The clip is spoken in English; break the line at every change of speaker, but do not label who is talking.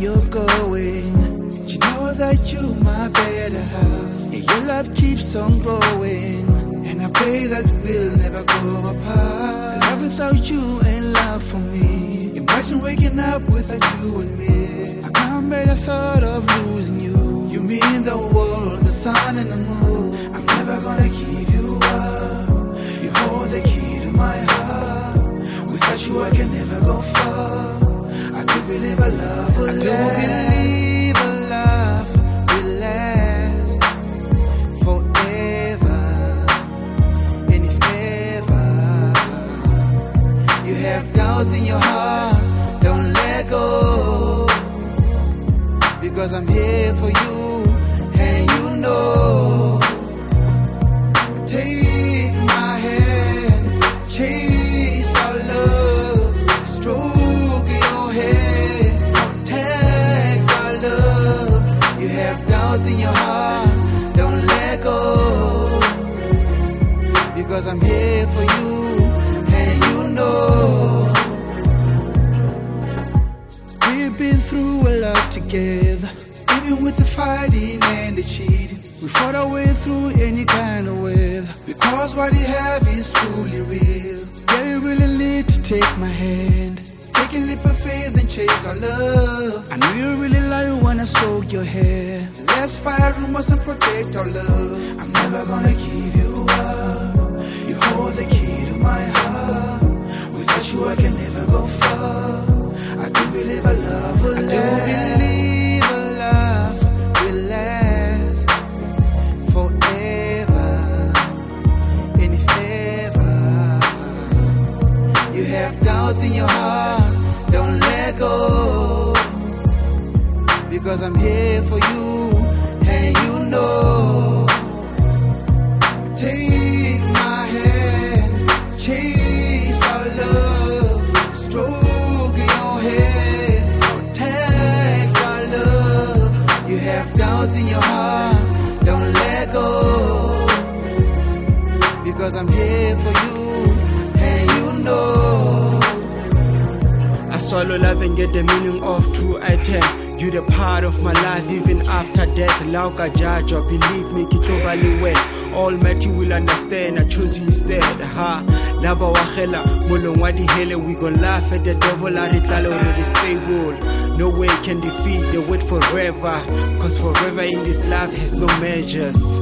you're going. You know that you my better half. And your love keeps on growing. And I pray that we'll never go apart. Love without you ain't love for me. Imagine waking up without you and me. I can't bear the thought of losing you. You mean the world, the sun and the moon. I'm never gonna believe a love will I do believe a love will last forever. And if ever you have doubts in your heart, don't let go. Because I'm here for you, Because I'm here for you, and you know. We've been through a lot together, even with the fighting and the cheating. We fought our way through any kind of weather, because what you have is truly real. Yeah, you really need to take my hand. Take a leap of faith and chase our love. I knew you really lied when I spoke your hair. Let's fire rumors and protect our love. I'm never gonna give you Because I'm here for you, and you know. Take my hand, chase our love, stroke your head, protect our love. You have doubts in your heart, don't let go. Because I'm here for you, and you know.
I swallow love and get the meaning of true I item. You the part of my life even after death. Lauka or believe me, it's kitobali well. Almighty will understand. I chose you instead. Ha, lava wahela, mulongwadi hele. We gon' laugh at the devil. I already stable. No way can defeat the word forever. Cause forever in this life has no measures.